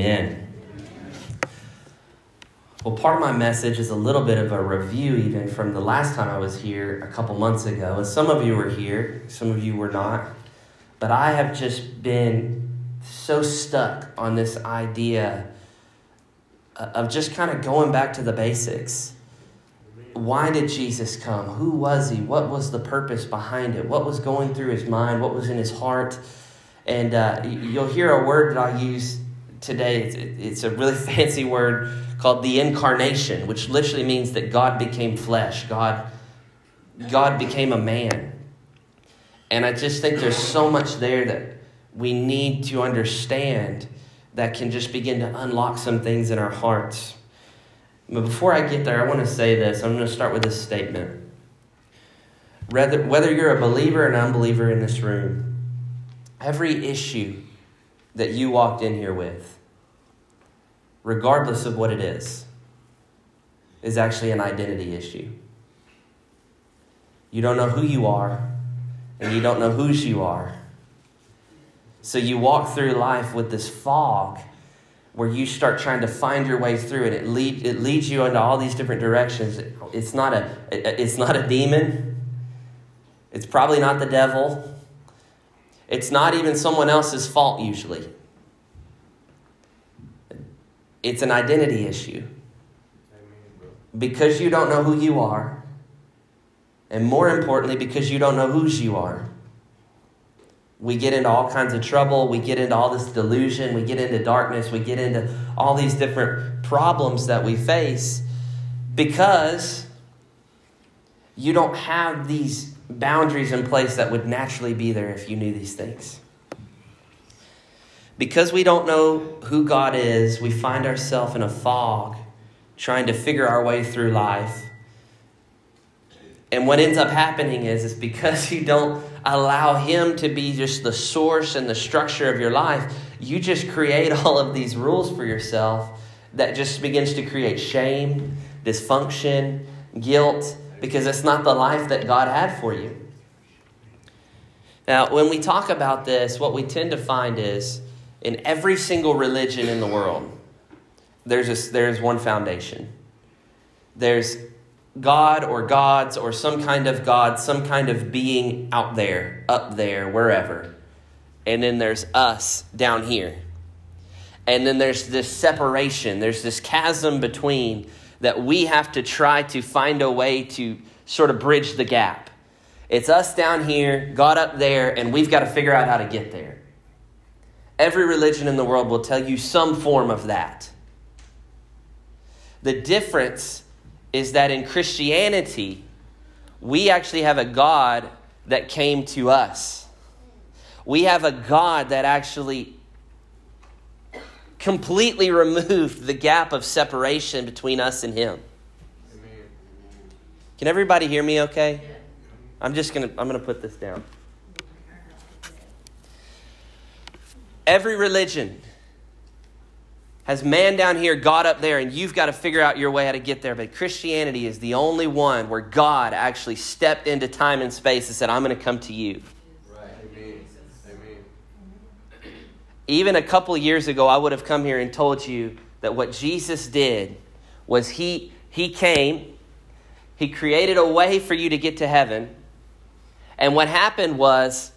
Amen. Well, part of my message is a little bit of a review, even from the last time I was here a couple months ago. And some of you were here, some of you were not. But I have just been so stuck on this idea of just kind of going back to the basics. Why did Jesus come? Who was he? What was the purpose behind it? What was going through his mind? What was in his heart? And uh, you'll hear a word that I use today. It's, it's a really fancy word called the incarnation, which literally means that God became flesh. God, God became a man. And I just think there's so much there that we need to understand that can just begin to unlock some things in our hearts. But before I get there, I want to say this. I'm going to start with this statement. Whether, whether you're a believer or an unbeliever in this room, every issue that you walked in here with, regardless of what it is, is actually an identity issue. You don't know who you are, and you don't know whose you are. So you walk through life with this fog where you start trying to find your way through it. It, lead, it leads you into all these different directions. It's not, a, it's not a demon. It's probably not the devil. It's not even someone else's fault, usually. It's an identity issue. Because you don't know who you are, and more importantly, because you don't know whose you are, we get into all kinds of trouble. We get into all this delusion. We get into darkness. We get into all these different problems that we face because you don't have these boundaries in place that would naturally be there if you knew these things. Because we don't know who God is, we find ourselves in a fog trying to figure our way through life. And what ends up happening is, is because you don't allow Him to be just the source and the structure of your life, you just create all of these rules for yourself that just begins to create shame, dysfunction, guilt, because it's not the life that God had for you. Now, when we talk about this, what we tend to find is in every single religion in the world, there's, a, there's one foundation. There's God or gods or some kind of God, some kind of being out there, up there, wherever. And then there's us down here. And then there's this separation, there's this chasm between that we have to try to find a way to sort of bridge the gap. It's us down here, God up there, and we've got to figure out how to get there. Every religion in the world will tell you some form of that. The difference is that in Christianity, we actually have a God that came to us. We have a God that actually completely removed the gap of separation between us and Him. Can everybody hear me okay? I'm just going to I'm going to put this down. Every religion has man down here, God up there, and you've got to figure out your way how to get there. But Christianity is the only one where God actually stepped into time and space and said, I'm going to come to you. Right. Amen. Amen. Even a couple years ago, I would have come here and told you that what Jesus did was he, he came, he created a way for you to get to heaven. And what happened was,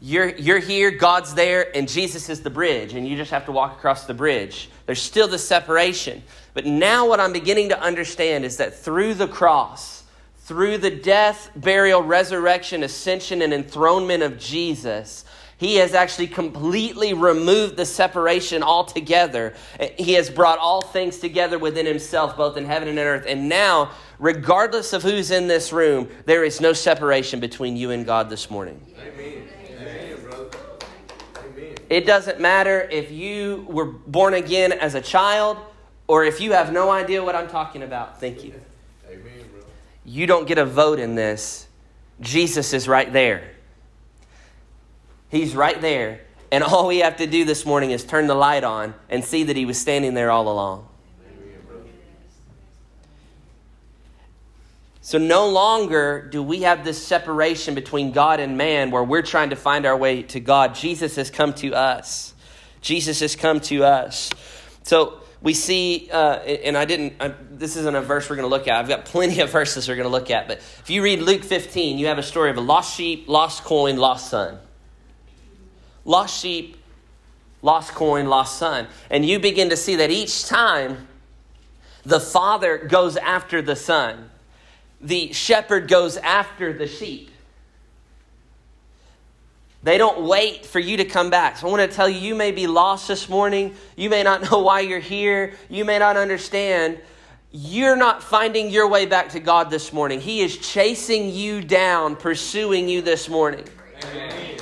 you're, you're here, God's there, and Jesus is the bridge, and you just have to walk across the bridge. There's still the separation. But now, what I'm beginning to understand is that through the cross, through the death, burial, resurrection, ascension, and enthronement of Jesus, he has actually completely removed the separation altogether. He has brought all things together within himself, both in heaven and in earth. And now, regardless of who's in this room, there is no separation between you and God this morning. Amen. Amen. It doesn't matter if you were born again as a child or if you have no idea what I'm talking about. Thank you. Amen, brother. you don't get a vote in this. Jesus is right there. He's right there. And all we have to do this morning is turn the light on and see that he was standing there all along. So no longer do we have this separation between God and man where we're trying to find our way to God. Jesus has come to us. Jesus has come to us. So we see, uh, and I didn't, I, this isn't a verse we're going to look at. I've got plenty of verses we're going to look at. But if you read Luke 15, you have a story of a lost sheep, lost coin, lost son. Lost sheep, lost coin, lost son. And you begin to see that each time the father goes after the son, the shepherd goes after the sheep. They don't wait for you to come back. So I want to tell you, you may be lost this morning. You may not know why you're here. You may not understand. You're not finding your way back to God this morning. He is chasing you down, pursuing you this morning. Amen.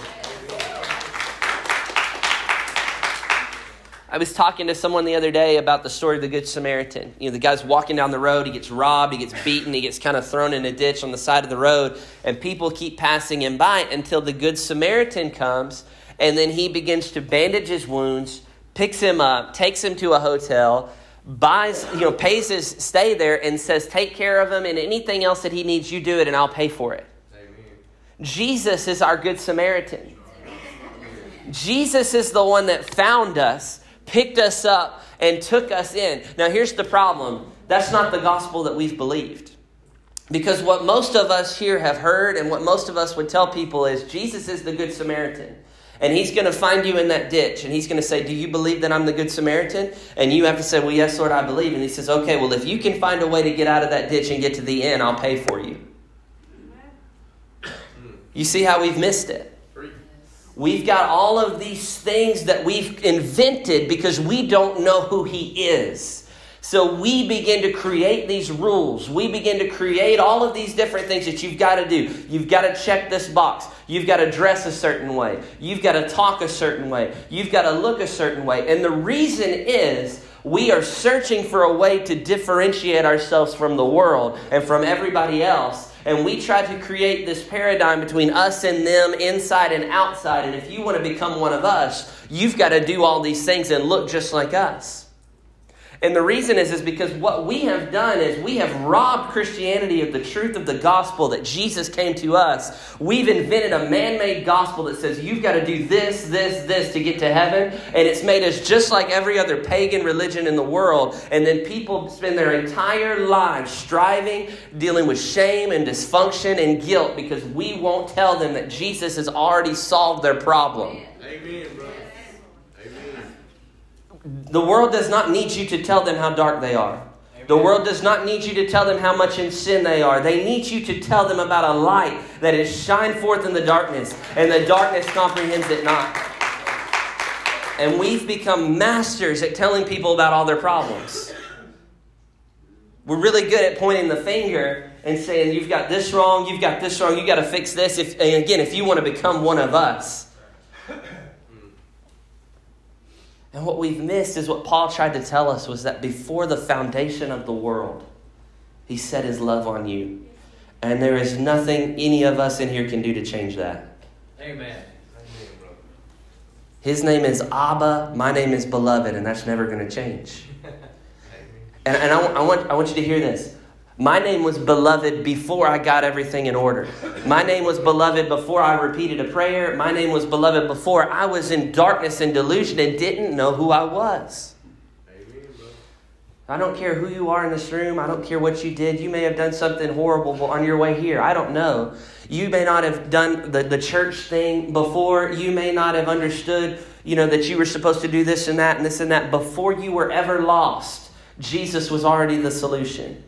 I was talking to someone the other day about the story of the Good Samaritan. You know, the guy's walking down the road, he gets robbed, he gets beaten, he gets kind of thrown in a ditch on the side of the road, and people keep passing him by until the Good Samaritan comes, and then he begins to bandage his wounds, picks him up, takes him to a hotel, buys, you know, pays his stay there, and says, Take care of him, and anything else that he needs, you do it, and I'll pay for it. Amen. Jesus is our Good Samaritan. Jesus is the one that found us picked us up, and took us in. Now, here's the problem that's not the gospel that we've believed. Because what most of us here have heard and what most of us would tell people is Jesus is the Good Samaritan. And he's going to find you in that ditch and he's going to say, Do you believe that I'm the Good Samaritan? And you have to say, Well, yes, Lord, I believe. And he says, Okay, well, if you can find a way to get out of that ditch and get to the end, I'll pay for you. You see how we've missed it. We've got all of these things that we've invented because we don't know who He is. So we begin to create these rules. We begin to create all of these different things that you've got to do. You've got to check this box. You've got to dress a certain way. You've got to talk a certain way. You've got to look a certain way. And the reason is we are searching for a way to differentiate ourselves from the world and from everybody else and we try to create this paradigm between us and them, inside and outside. And if you want to become one of us, you've got to do all these things and look just like us. And the reason is, is because what we have done is we have robbed Christianity of the truth of the gospel that Jesus came to us. We've invented a man made gospel that says you've got to do this, this, this to get to heaven. And it's made us just like every other pagan religion in the world. And then people spend their entire lives striving, dealing with shame and dysfunction and guilt because we won't tell them that Jesus has already solved their problem. Amen, brother. The world does not need you to tell them how dark they are. The world does not need you to tell them how much in sin they are. They need you to tell them about a light that is shined forth in the darkness, and the darkness comprehends it not. And we've become masters at telling people about all their problems. We're really good at pointing the finger and saying, You've got this wrong, you've got this wrong, you've got to fix this. If, and again, if you want to become one of us, And what we've missed is what Paul tried to tell us was that before the foundation of the world, he set his love on you. And there is nothing any of us in here can do to change that. Amen. His name is Abba, my name is Beloved, and that's never going to change. and and I, I, want, I want you to hear this. My name was beloved before I got everything in order. My name was beloved before I repeated a prayer. My name was beloved before I was in darkness and delusion and didn't know who I was. I don't care who you are in this room. I don't care what you did. You may have done something horrible on your way here. I don't know. You may not have done the, the church thing before. You may not have understood, you know, that you were supposed to do this and that and this and that. Before you were ever lost, Jesus was already the solution.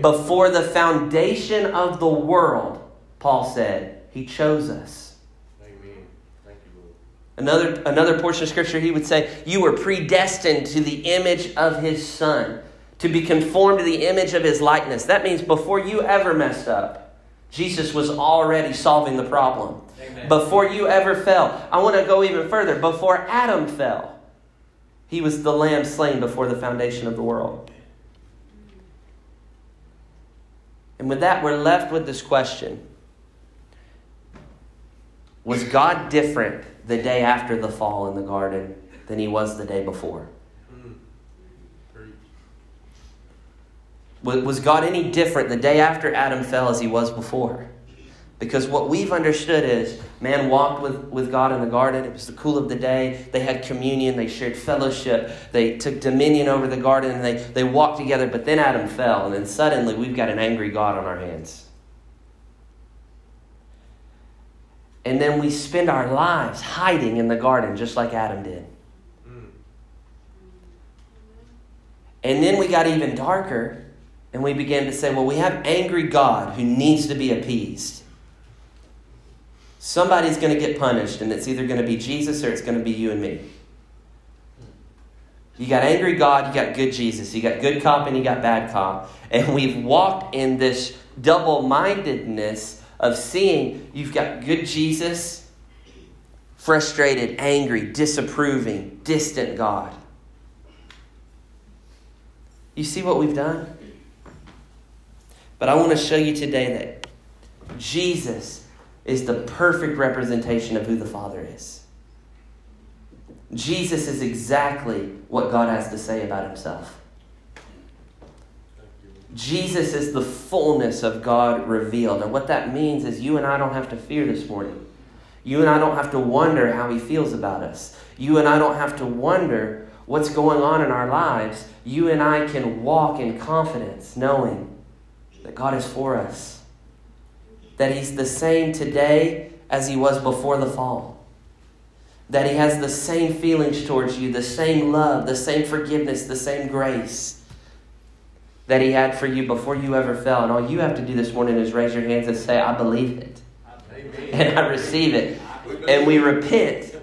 Before the foundation of the world, Paul said, He chose us. Amen. Thank you, Lord. Another, another portion of Scripture, he would say, You were predestined to the image of His Son, to be conformed to the image of His likeness. That means before you ever messed up, Jesus was already solving the problem. Amen. Before you ever fell, I want to go even further. Before Adam fell, he was the lamb slain before the foundation of the world. And with that, we're left with this question Was God different the day after the fall in the garden than he was the day before? Hmm. Was God any different the day after Adam fell as he was before? Because what we've understood is man walked with, with God in the garden. It was the cool of the day. They had communion. They shared fellowship. They took dominion over the garden and they, they walked together. But then Adam fell. And then suddenly we've got an angry God on our hands. And then we spend our lives hiding in the garden just like Adam did. And then we got even darker and we began to say, well, we have angry God who needs to be appeased. Somebody's going to get punished, and it's either going to be Jesus or it's going to be you and me. You got angry God, you got good Jesus. You got good cop and you got bad cop. And we've walked in this double mindedness of seeing you've got good Jesus, frustrated, angry, disapproving, distant God. You see what we've done? But I want to show you today that Jesus is the perfect representation of who the Father is. Jesus is exactly what God has to say about himself. Jesus is the fullness of God revealed. And what that means is you and I don't have to fear this morning. You and I don't have to wonder how he feels about us. You and I don't have to wonder what's going on in our lives. You and I can walk in confidence knowing that God is for us that He's the same today as He was before the fall. That He has the same feelings towards you, the same love, the same forgiveness, the same grace that He had for you before you ever fell. And all you have to do this morning is raise your hands and say, I believe it. Amen. And I receive it. And we repent,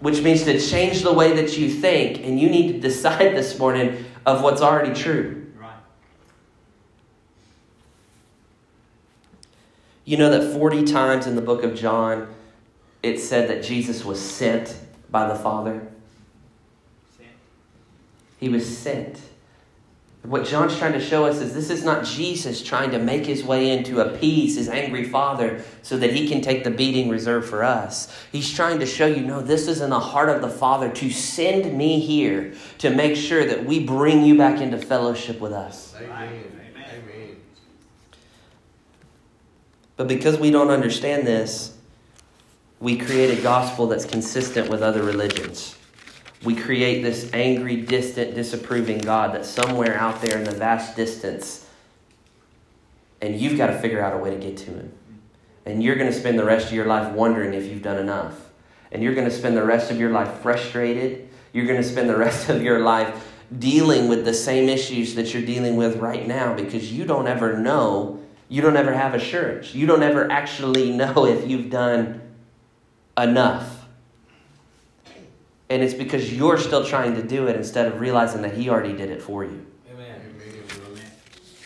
which means to change the way that you think. And you need to decide this morning of what's already true. You know that 40 times in the book of John it said that Jesus was sent by the Father? He was sent. What John's trying to show us is this is not Jesus trying to make his way into appease his angry father so that he can take the beating reserved for us. He's trying to show you no, this is in the heart of the Father to send me here to make sure that we bring you back into fellowship with us. Amen. Amen. Amen. But because we don't understand this, we create a gospel that's consistent with other religions. We create this angry, distant, disapproving God that's somewhere out there in the vast distance, and you've got to figure out a way to get to Him. And you're going to spend the rest of your life wondering if you've done enough. And you're going to spend the rest of your life frustrated. You're going to spend the rest of your life dealing with the same issues that you're dealing with right now because you don't ever know you don't ever have assurance. You don't ever actually know if you've done enough. And it's because you're still trying to do it instead of realizing that He already did it for you. Amen.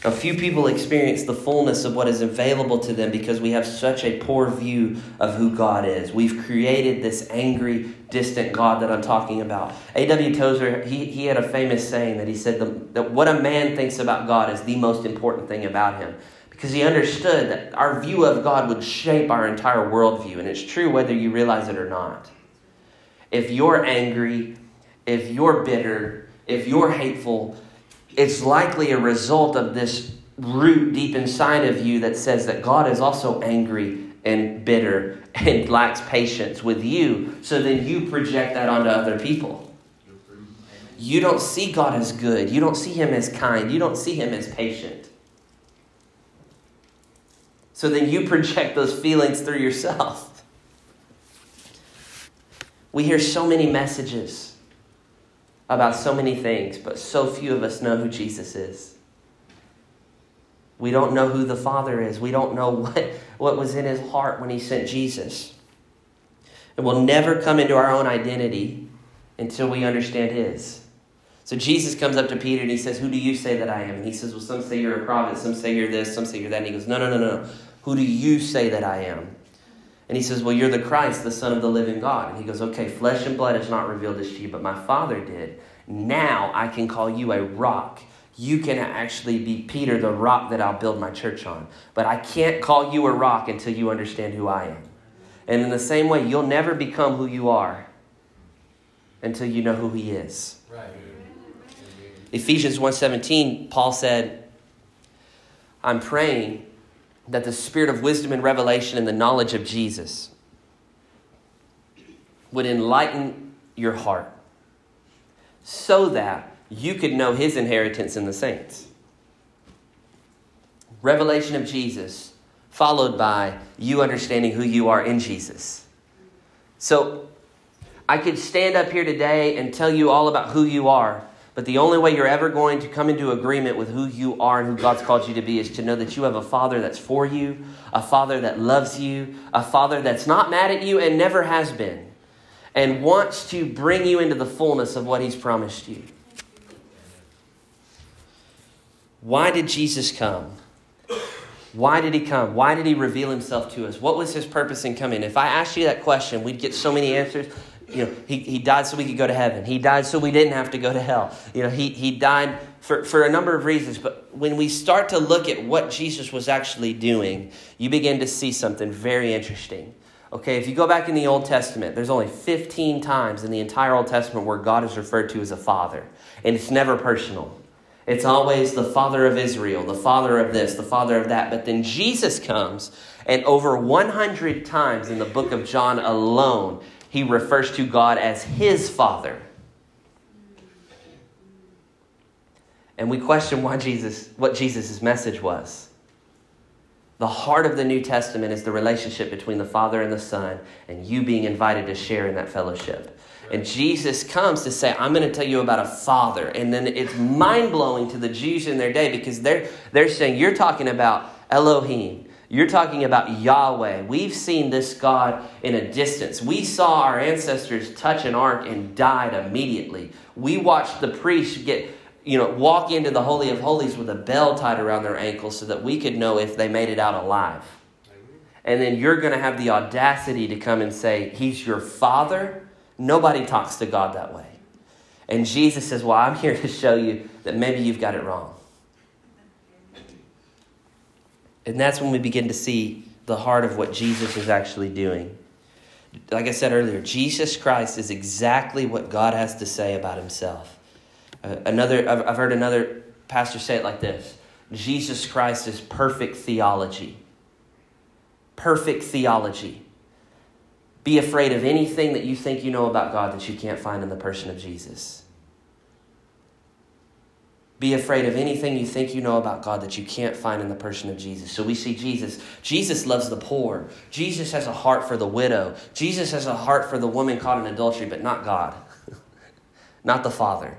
A few people experience the fullness of what is available to them because we have such a poor view of who God is. We've created this angry, distant God that I'm talking about. A.W. Tozer, he, he had a famous saying that he said the, that what a man thinks about God is the most important thing about him because he understood that our view of God would shape our entire worldview. And it's true whether you realize it or not. If you're angry, if you're bitter, if you're hateful, it's likely a result of this root deep inside of you that says that God is also angry and bitter and lacks patience with you. So then you project that onto other people. You don't see God as good. You don't see Him as kind. You don't see Him as patient. So then you project those feelings through yourself. We hear so many messages about so many things, but so few of us know who Jesus is. We don't know who the Father is. We don't know what, what was in his heart when he sent Jesus. And we'll never come into our own identity until we understand his. So Jesus comes up to Peter and he says, Who do you say that I am? And he says, Well, some say you're a prophet, some say you're this, some say you're that. And he goes, No, no, no, no. Who do you say that I am? And he says, Well, you're the Christ, the Son of the living God. And he goes, Okay, flesh and blood has not revealed this to you, but my Father did. Now I can call you a rock. You can actually be Peter, the rock that I'll build my church on. But I can't call you a rock until you understand who I am. And in the same way, you'll never become who you are until you know who he is. Right. Ephesians 1:17, Paul said, I'm praying that the spirit of wisdom and revelation and the knowledge of Jesus would enlighten your heart so that you could know his inheritance in the saints. Revelation of Jesus, followed by you understanding who you are in Jesus. So, I could stand up here today and tell you all about who you are, but the only way you're ever going to come into agreement with who you are and who God's called you to be is to know that you have a Father that's for you, a Father that loves you, a Father that's not mad at you and never has been, and wants to bring you into the fullness of what He's promised you. Why did Jesus come? Why did he come? Why did he reveal himself to us? What was his purpose in coming? If I asked you that question, we'd get so many answers. You know, he, he died so we could go to heaven. He died so we didn't have to go to hell. You know, he, he died for, for a number of reasons. But when we start to look at what Jesus was actually doing, you begin to see something very interesting. Okay, if you go back in the Old Testament, there's only 15 times in the entire Old Testament where God is referred to as a father, and it's never personal. It's always the father of Israel, the father of this, the father of that. But then Jesus comes, and over 100 times in the book of John alone, he refers to God as his father. And we question why Jesus, what Jesus' message was. The heart of the New Testament is the relationship between the Father and the Son, and you being invited to share in that fellowship. And Jesus comes to say, I'm going to tell you about a father. And then it's mind blowing to the Jews in their day because they're, they're saying, You're talking about Elohim. You're talking about Yahweh. We've seen this God in a distance. We saw our ancestors touch an ark and died immediately. We watched the priest get, you know, walk into the Holy of Holies with a bell tied around their ankle so that we could know if they made it out alive. And then you're going to have the audacity to come and say, He's your father? Nobody talks to God that way. And Jesus says, Well, I'm here to show you that maybe you've got it wrong. And that's when we begin to see the heart of what Jesus is actually doing. Like I said earlier, Jesus Christ is exactly what God has to say about himself. Uh, another, I've, I've heard another pastor say it like this Jesus Christ is perfect theology. Perfect theology. Be afraid of anything that you think you know about God that you can't find in the person of Jesus. Be afraid of anything you think you know about God that you can't find in the person of Jesus. So we see Jesus. Jesus loves the poor. Jesus has a heart for the widow. Jesus has a heart for the woman caught in adultery, but not God, not the Father.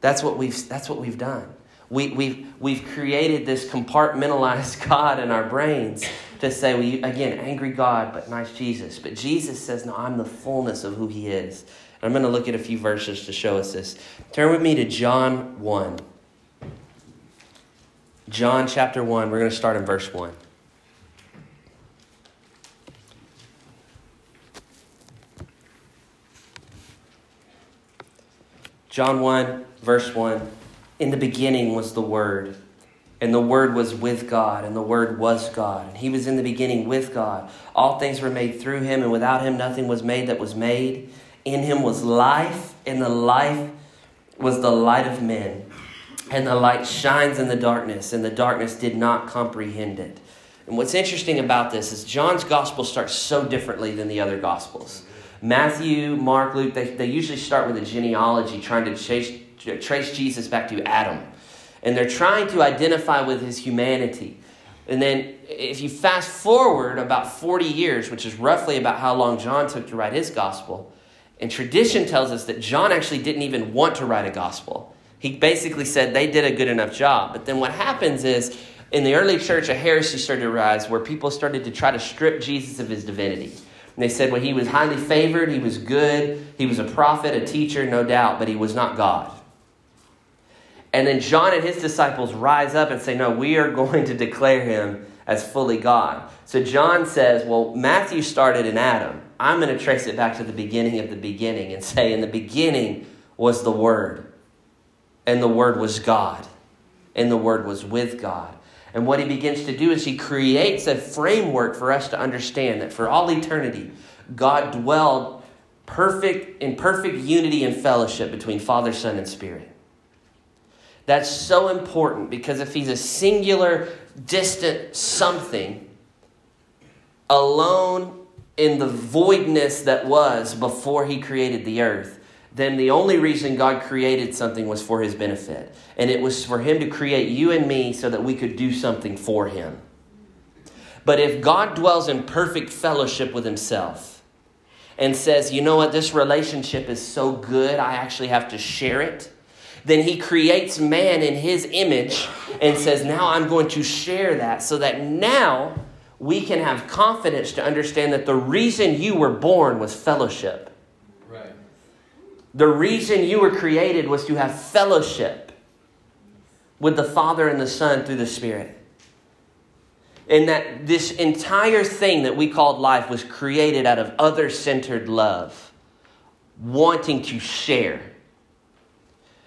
That's what we've, that's what we've done. We, we've, we've created this compartmentalized God in our brains to say, well, you, again, angry God, but nice Jesus. But Jesus says, no, I'm the fullness of who he is. I'm going to look at a few verses to show us this. Turn with me to John 1. John chapter 1, we're going to start in verse 1. John 1, verse 1. In the beginning was the Word and the Word was with God, and the Word was God. And He was in the beginning with God. All things were made through Him, and without Him nothing was made that was made. In Him was life, and the life was the light of men. And the light shines in the darkness, and the darkness did not comprehend it. And what's interesting about this is John's gospel starts so differently than the other gospels. Matthew, Mark, Luke, they, they usually start with a genealogy, trying to chase, trace Jesus back to Adam and they're trying to identify with his humanity. And then, if you fast forward about 40 years, which is roughly about how long John took to write his gospel, and tradition tells us that John actually didn't even want to write a gospel. He basically said they did a good enough job. But then what happens is, in the early church, a heresy started to rise where people started to try to strip Jesus of his divinity. And they said, well, he was highly favored, he was good, he was a prophet, a teacher, no doubt, but he was not God. And then John and his disciples rise up and say, No, we are going to declare him as fully God. So John says, Well, Matthew started in Adam. I'm going to trace it back to the beginning of the beginning and say, In the beginning was the Word, and the Word was God, and the Word was with God. And what he begins to do is he creates a framework for us to understand that for all eternity, God dwelled perfect in perfect unity and fellowship between Father, Son, and Spirit. That's so important because if he's a singular, distant something, alone in the voidness that was before he created the earth, then the only reason God created something was for his benefit. And it was for him to create you and me so that we could do something for him. But if God dwells in perfect fellowship with himself and says, you know what, this relationship is so good, I actually have to share it, then he creates man in his image and says, now I'm going to share that so that now we can have confidence to understand that the reason you were born was fellowship. Right. The reason you were created was to have fellowship with the Father and the Son through the Spirit. And that this entire thing that we called life was created out of other centered love, wanting to share.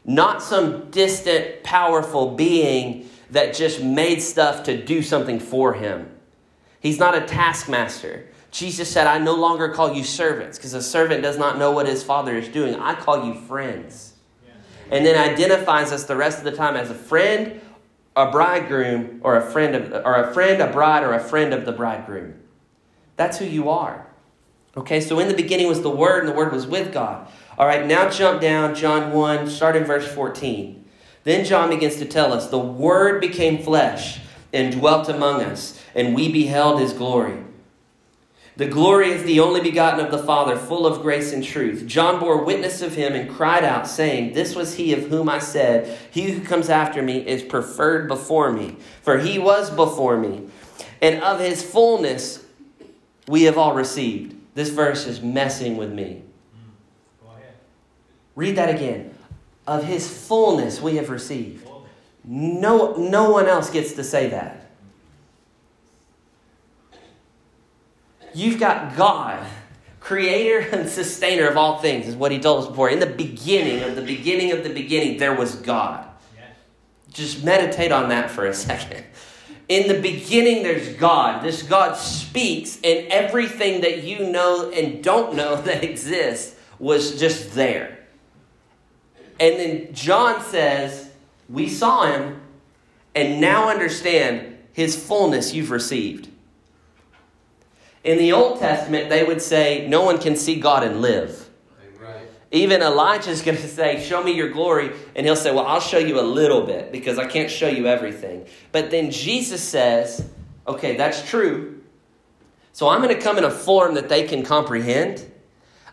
Not some distant, powerful being that just made stuff to do something for him He's not a taskmaster. Jesus said, I no longer call you servants because a servant does not know what his father is doing. I call you friends. And then identifies us the rest of the time as a friend, a bridegroom, or a friend of or a friend, a bride, or a friend of the bridegroom. That's who you are. Okay, so in the beginning was the Word, and the Word was with God. All right, now jump down, John 1, start in verse 14. Then John begins to tell us the Word became flesh and dwelt among us and we beheld his glory. The glory is the only begotten of the Father, full of grace and truth. John bore witness of him and cried out, saying, This was he of whom I said, He who comes after me is preferred before me, for he was before me. And of his fullness we have all received. This verse is messing with me. Read that again. Of his fullness we have received. No, no one else gets to say that. You've got God, creator and sustainer of all things, is what he told us before. In the beginning of the beginning of the beginning, there was God. Just meditate on that for a second. In the beginning, there's God. This God speaks, and everything that you know and don't know that exists was just there. And then John says, We saw him, and now understand his fullness you've received. In the Old Testament, they would say, No one can see God and live. Right. Even Elijah's going to say, Show me your glory. And he'll say, Well, I'll show you a little bit because I can't show you everything. But then Jesus says, Okay, that's true. So I'm going to come in a form that they can comprehend.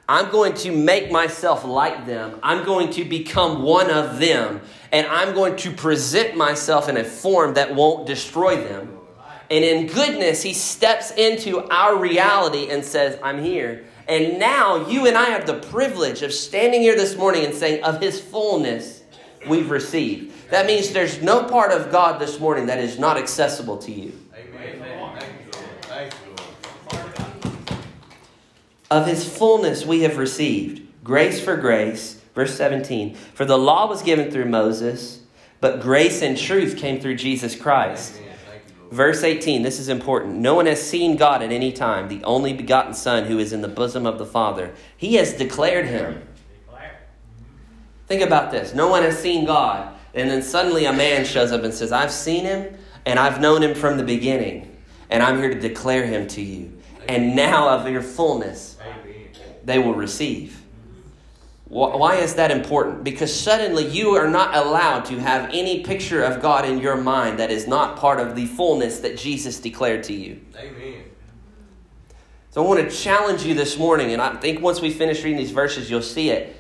I'm going to make myself like them. I'm going to become one of them. And I'm going to present myself in a form that won't destroy them. And in goodness, he steps into our reality and says, I'm here. And now you and I have the privilege of standing here this morning and saying, Of his fullness we've received. That means there's no part of God this morning that is not accessible to you. Of his fullness we have received grace for grace. Verse 17 For the law was given through Moses, but grace and truth came through Jesus Christ. Verse 18, this is important. No one has seen God at any time, the only begotten Son who is in the bosom of the Father. He has declared him. Think about this. No one has seen God. And then suddenly a man shows up and says, I've seen him and I've known him from the beginning. And I'm here to declare him to you. And now of your fullness, they will receive. Why is that important? Because suddenly you are not allowed to have any picture of God in your mind that is not part of the fullness that Jesus declared to you. Amen. So I want to challenge you this morning, and I think once we finish reading these verses, you'll see it.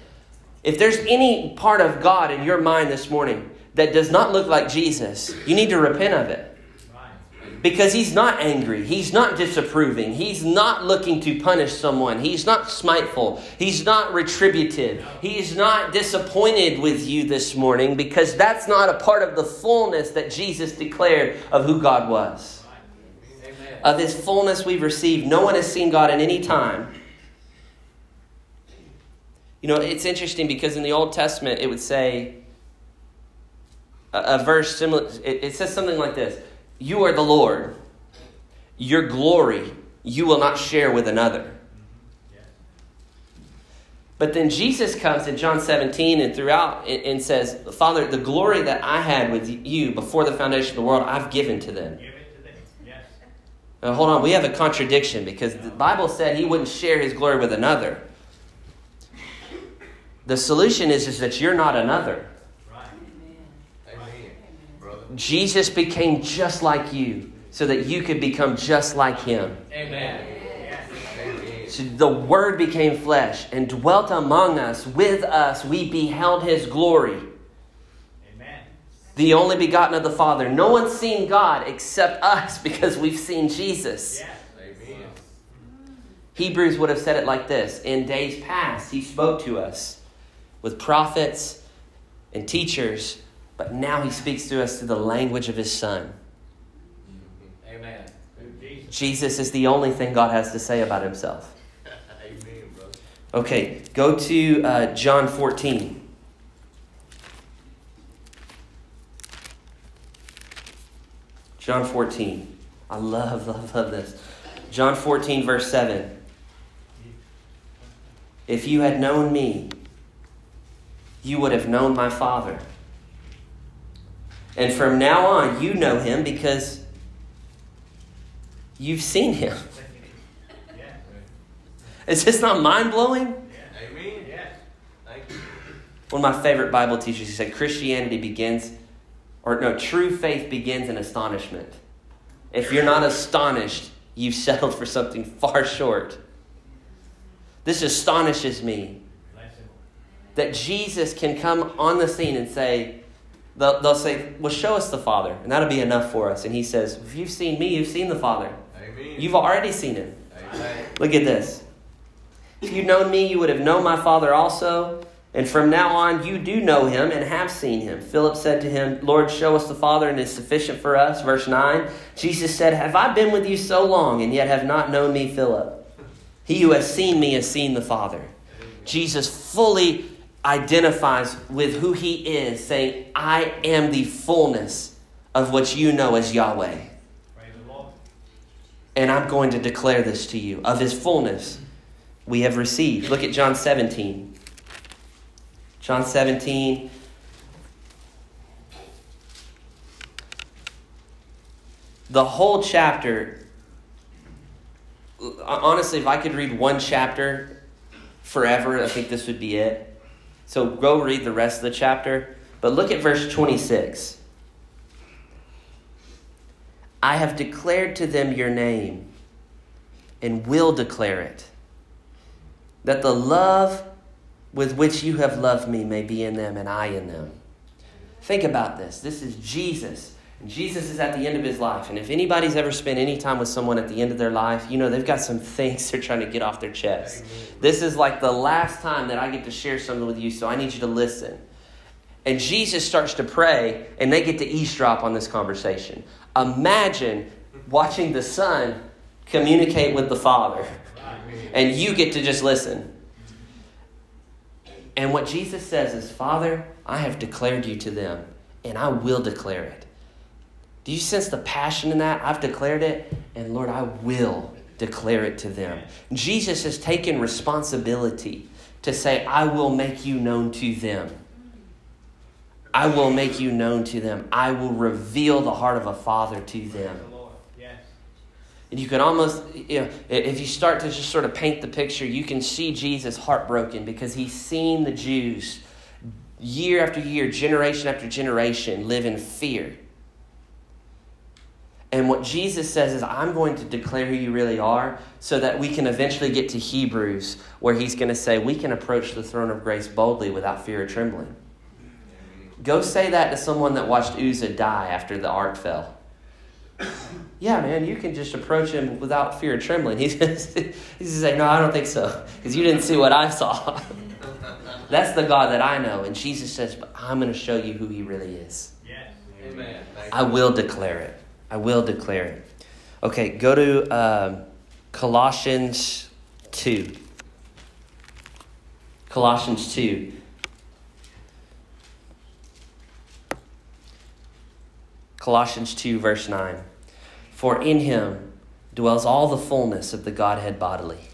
If there's any part of God in your mind this morning that does not look like Jesus, you need to repent of it because he's not angry. He's not disapproving. He's not looking to punish someone. He's not smiteful. He's not retributive. He's not disappointed with you this morning because that's not a part of the fullness that Jesus declared of who God was. Amen. Of his fullness we've received. No one has seen God at any time. You know, it's interesting because in the Old Testament it would say a, a verse similar, it, it says something like this you are the Lord. Your glory you will not share with another. But then Jesus comes in John 17 and throughout and says, Father, the glory that I had with you before the foundation of the world, I've given to them. Give it to them. Yes. Now, hold on, we have a contradiction because the Bible said he wouldn't share his glory with another. The solution is, is that you're not another. Jesus became just like you so that you could become just like him. Amen. So the Word became flesh and dwelt among us. With us, we beheld His glory. Amen. The only begotten of the Father. No one's seen God except us because we've seen Jesus. Yes. Hebrews would have said it like this In days past, He spoke to us with prophets and teachers, but now He speaks to us through the language of His Son. Amen. Jesus is the only thing God has to say about Himself. Amen, brother. Okay, go to uh, John 14. John 14. I love, love, love this. John 14, verse 7. If you had known me, you would have known my Father. And from now on, you know him because you've seen him. Is this not mind blowing? One of my favorite Bible teachers, he said, Christianity begins, or no, true faith begins in astonishment. If you're not astonished, you've settled for something far short. This astonishes me that Jesus can come on the scene and say, they'll, they'll say, Well, show us the Father, and that'll be enough for us. And he says, If you've seen me, you've seen the Father. Amen. You've already seen him. Amen. Look at this. If you'd known me, you would have known my Father also. And from now on, you do know him and have seen him. Philip said to him, Lord, show us the Father, and it is sufficient for us. Verse 9 Jesus said, Have I been with you so long, and yet have not known me, Philip? He who has seen me has seen the Father. Jesus fully identifies with who he is, saying, I am the fullness of what you know as Yahweh. And I'm going to declare this to you of his fullness we have received. Look at John 17. John 17. The whole chapter, honestly, if I could read one chapter forever, I think this would be it. So go read the rest of the chapter. But look at verse 26. I have declared to them your name and will declare it that the love with which you have loved me may be in them and I in them. Think about this. This is Jesus. Jesus is at the end of his life. And if anybody's ever spent any time with someone at the end of their life, you know they've got some things they're trying to get off their chest. This is like the last time that I get to share something with you, so I need you to listen. And Jesus starts to pray, and they get to eavesdrop on this conversation. Imagine watching the Son communicate with the Father and you get to just listen. And what Jesus says is, Father, I have declared you to them, and I will declare it. Do you sense the passion in that? I've declared it, and Lord, I will declare it to them. Jesus has taken responsibility to say, I will make you known to them. I will make you known to them. I will reveal the heart of a father to them. And you can almost, you know, if you start to just sort of paint the picture, you can see Jesus heartbroken because he's seen the Jews year after year, generation after generation live in fear. And what Jesus says is, I'm going to declare who you really are so that we can eventually get to Hebrews, where he's going to say, We can approach the throne of grace boldly without fear or trembling. Go say that to someone that watched Uzzah die after the ark fell yeah, man, you can just approach him without fear or trembling. He's going to say, no, I don't think so, because you didn't see what I saw. That's the God that I know. And Jesus says, but I'm going to show you who he really is. Yes. Amen. I will declare it. I will declare it. Okay, go to um, Colossians 2. Colossians 2. Colossians 2, verse 9. For in him dwells all the fullness of the Godhead bodily.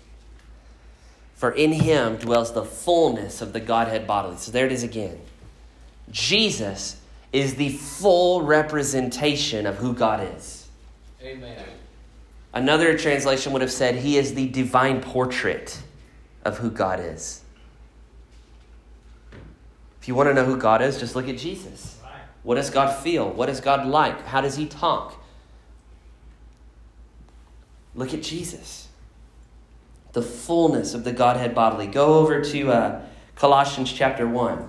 For in him dwells the fullness of the Godhead bodily. So there it is again. Jesus is the full representation of who God is. Amen. Another translation would have said, He is the divine portrait of who God is. If you want to know who God is, just look at Jesus. What does God feel? What does God like? How does He talk? Look at Jesus. The fullness of the Godhead bodily. Go over to uh, Colossians chapter 1,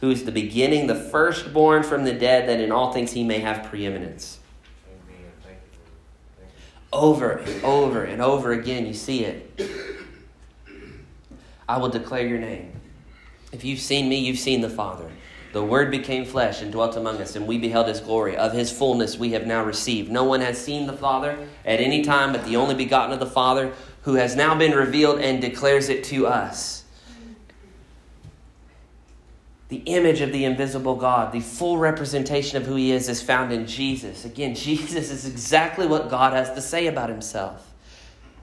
who is the beginning, the firstborn from the dead, that in all things he may have preeminence over and over and over again. You see it. I will declare your name. If you've seen me, you've seen the Father. The Word became flesh and dwelt among us, and we beheld his glory. Of his fullness we have now received. No one has seen the Father at any time but the only begotten of the Father, who has now been revealed and declares it to us the image of the invisible God, the full representation of who he is, is found in Jesus. Again, Jesus is exactly what God has to say about himself.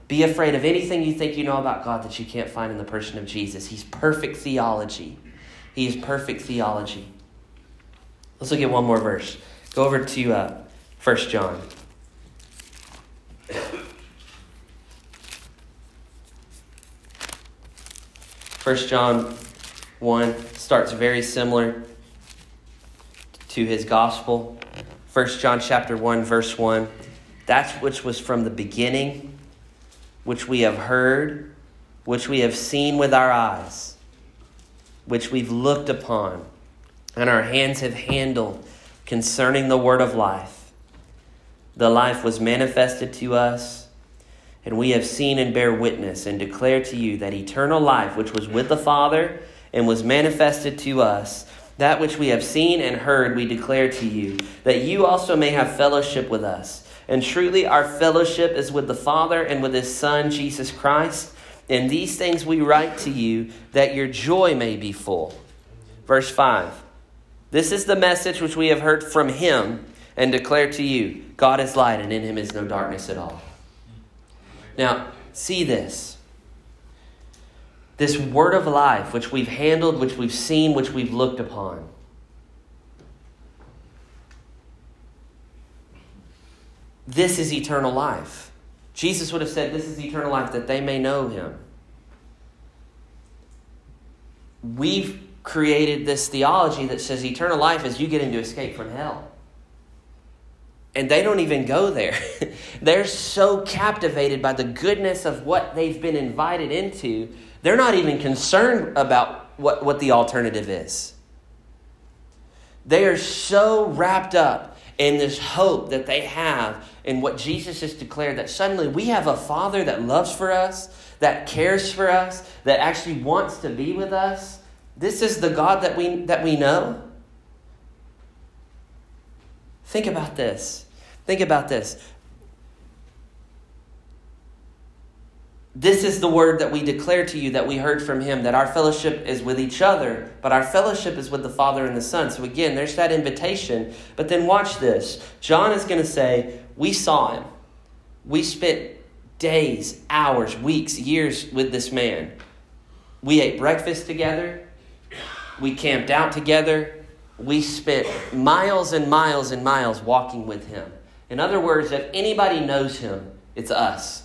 Be afraid of anything you think you know about God that you can't find in the person of Jesus. He's perfect theology. He is perfect theology. Let's look at one more verse. Go over to uh, 1 John. 1 John 1 starts very similar to his gospel. 1 John chapter 1 verse 1. That's which was from the beginning, which we have heard, which we have seen with our eyes, which we've looked upon, and our hands have handled concerning the word of life. The life was manifested to us, and we have seen and bear witness and declare to you that eternal life, which was with the Father, and was manifested to us. That which we have seen and heard, we declare to you, that you also may have fellowship with us. And truly, our fellowship is with the Father and with His Son, Jesus Christ. And these things we write to you, that your joy may be full. Verse 5 This is the message which we have heard from Him and declare to you God is light, and in Him is no darkness at all. Now, see this this word of life, which we've handled, which we've seen, which we've looked upon. This is eternal life. Jesus would have said, This is eternal life, that they may know him. We've created this theology that says eternal life is you getting to escape from hell. And they don't even go there. They're so captivated by the goodness of what they've been invited into they're not even concerned about what, what the alternative is. They are so wrapped up in this hope that they have in what Jesus has declared that suddenly we have a Father that loves for us, that cares for us, that actually wants to be with us. This is the God that we, that we know. Think about this. Think about this. This is the word that we declare to you that we heard from him, that our fellowship is with each other, but our fellowship is with the Father and the Son. So again, there's that invitation. But then watch this. John is going to say, We saw him. We spent days, hours, weeks, years with this man. We ate breakfast together. We camped out together. We spent miles and miles and miles walking with him. In other words, if anybody knows him, it's us.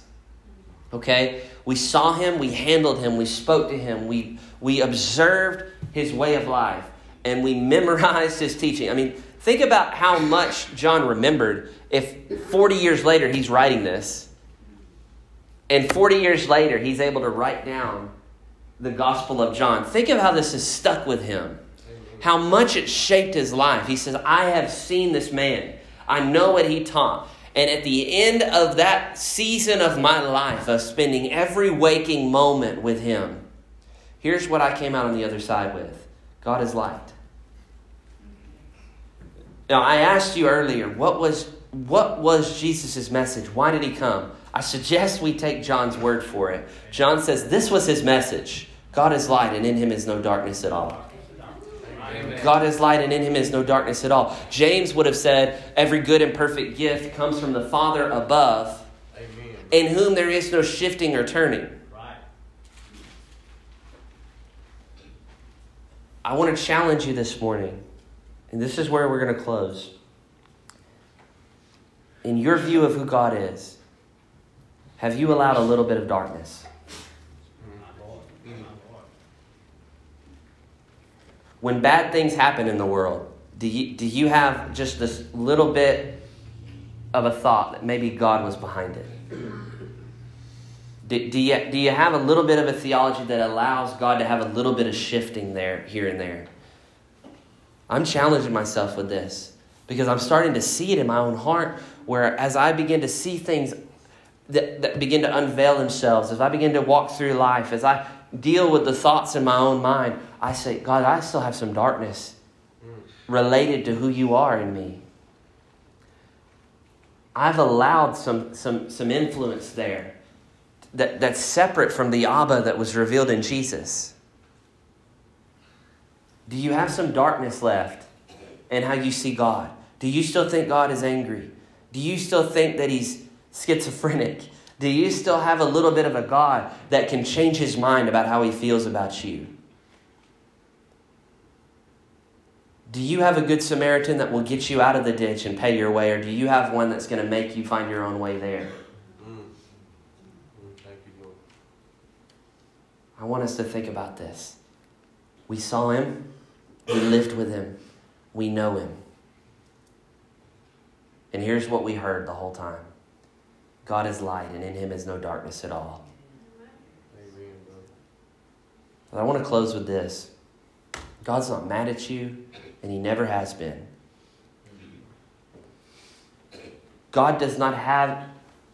Okay? We saw him, we handled him, we spoke to him, we, we observed his way of life, and we memorized his teaching. I mean, think about how much John remembered if 40 years later he's writing this, and 40 years later he's able to write down the Gospel of John. Think of how this has stuck with him, how much it shaped his life. He says, I have seen this man, I know what he taught. And at the end of that season of my life, of spending every waking moment with Him, Here's what I came out on the other side with God is light. Now, I asked you earlier, what was, what was Jesus' message? Why did he come? I suggest we take John's word for it. John says this was his message God is light, and in him is no darkness at all. God is light, and in him is no darkness at all. James would have said, Every good and perfect gift comes from the Father above, Amen. in whom there is no shifting or turning. I want to challenge you this morning, and this is where we're going to close. In your view of who God is, have you allowed a little bit of darkness? When bad things happen in the world, do you, do you have just this little bit of a thought that maybe God was behind it? Do, do, you, do you have a little bit of a theology that allows God to have a little bit of shifting there, here and there? I'm challenging myself with this because I'm starting to see it in my own heart where as I begin to see things that, that begin to unveil themselves, as I begin to walk through life, as I deal with the thoughts in my own mind, I say, God, I still have some darkness related to who you are in me. I've allowed some, some, some influence there that, that's separate from the Abba that was revealed in Jesus. Do you have some darkness left in how you see God? Do you still think God is angry? Do you still think that He's schizophrenic? Do you still have a little bit of a God that can change His mind about how He feels about you? Do you have a good Samaritan that will get you out of the ditch and pay your way, or do you have one that's going to make you find your own way there? Mm. Mm, I want us to think about this. We saw him, we lived with him, we know him. And here's what we heard the whole time God is light, and in him is no darkness at all. I want to close with this God's not mad at you and he never has been. God does not have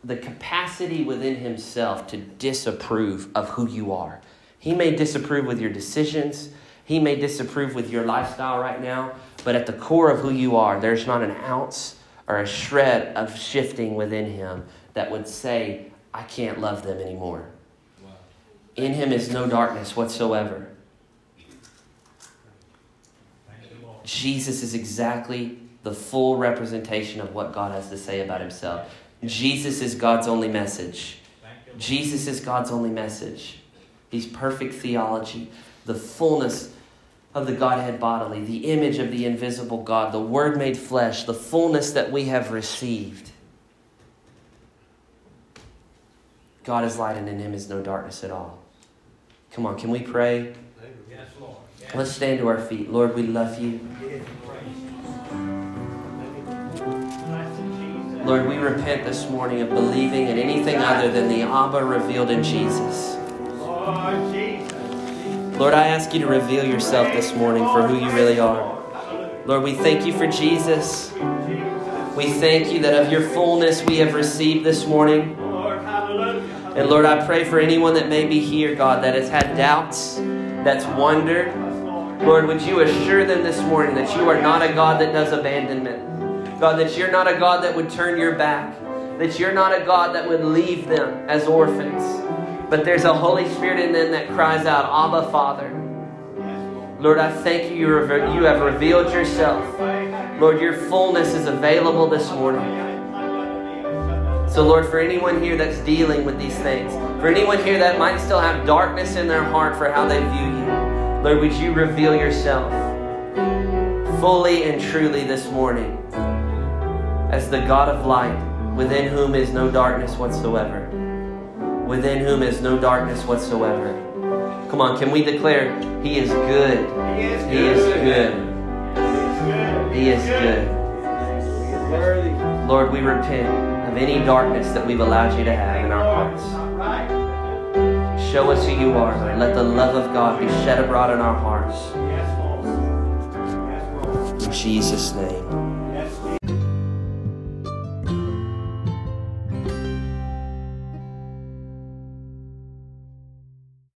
the capacity within himself to disapprove of who you are. He may disapprove with your decisions, he may disapprove with your lifestyle right now, but at the core of who you are, there's not an ounce or a shred of shifting within him that would say, I can't love them anymore. In him is no darkness whatsoever. Jesus is exactly the full representation of what God has to say about himself. Jesus is God's only message. Jesus is God's only message. He's perfect theology, the fullness of the Godhead bodily, the image of the invisible God, the Word made flesh, the fullness that we have received. God is light, and in him is no darkness at all. Come on, can we pray? Let's stand to our feet. Lord, we love you. Lord, we repent this morning of believing in anything other than the Abba revealed in Jesus. Lord, I ask you to reveal yourself this morning for who you really are. Lord, we thank you for Jesus. We thank you that of your fullness we have received this morning. And Lord, I pray for anyone that may be here, God, that has had doubts, that's wondered, Lord, would you assure them this morning that you are not a God that does abandonment? God, that you're not a God that would turn your back, that you're not a God that would leave them as orphans, but there's a Holy Spirit in them that cries out, Abba, Father. Lord, I thank you, you have revealed yourself. Lord, your fullness is available this morning. So, Lord, for anyone here that's dealing with these things, for anyone here that might still have darkness in their heart for how they view you, Lord, would you reveal yourself fully and truly this morning as the God of light, within whom is no darkness whatsoever. Within whom is no darkness whatsoever. Come on, can we declare He is good? He is good. He is good. He is good. Lord, we repent of any darkness that we've allowed you to have in our hearts. Show us who you are, Lord. Let the love of God be shed abroad in our hearts. In Jesus' name.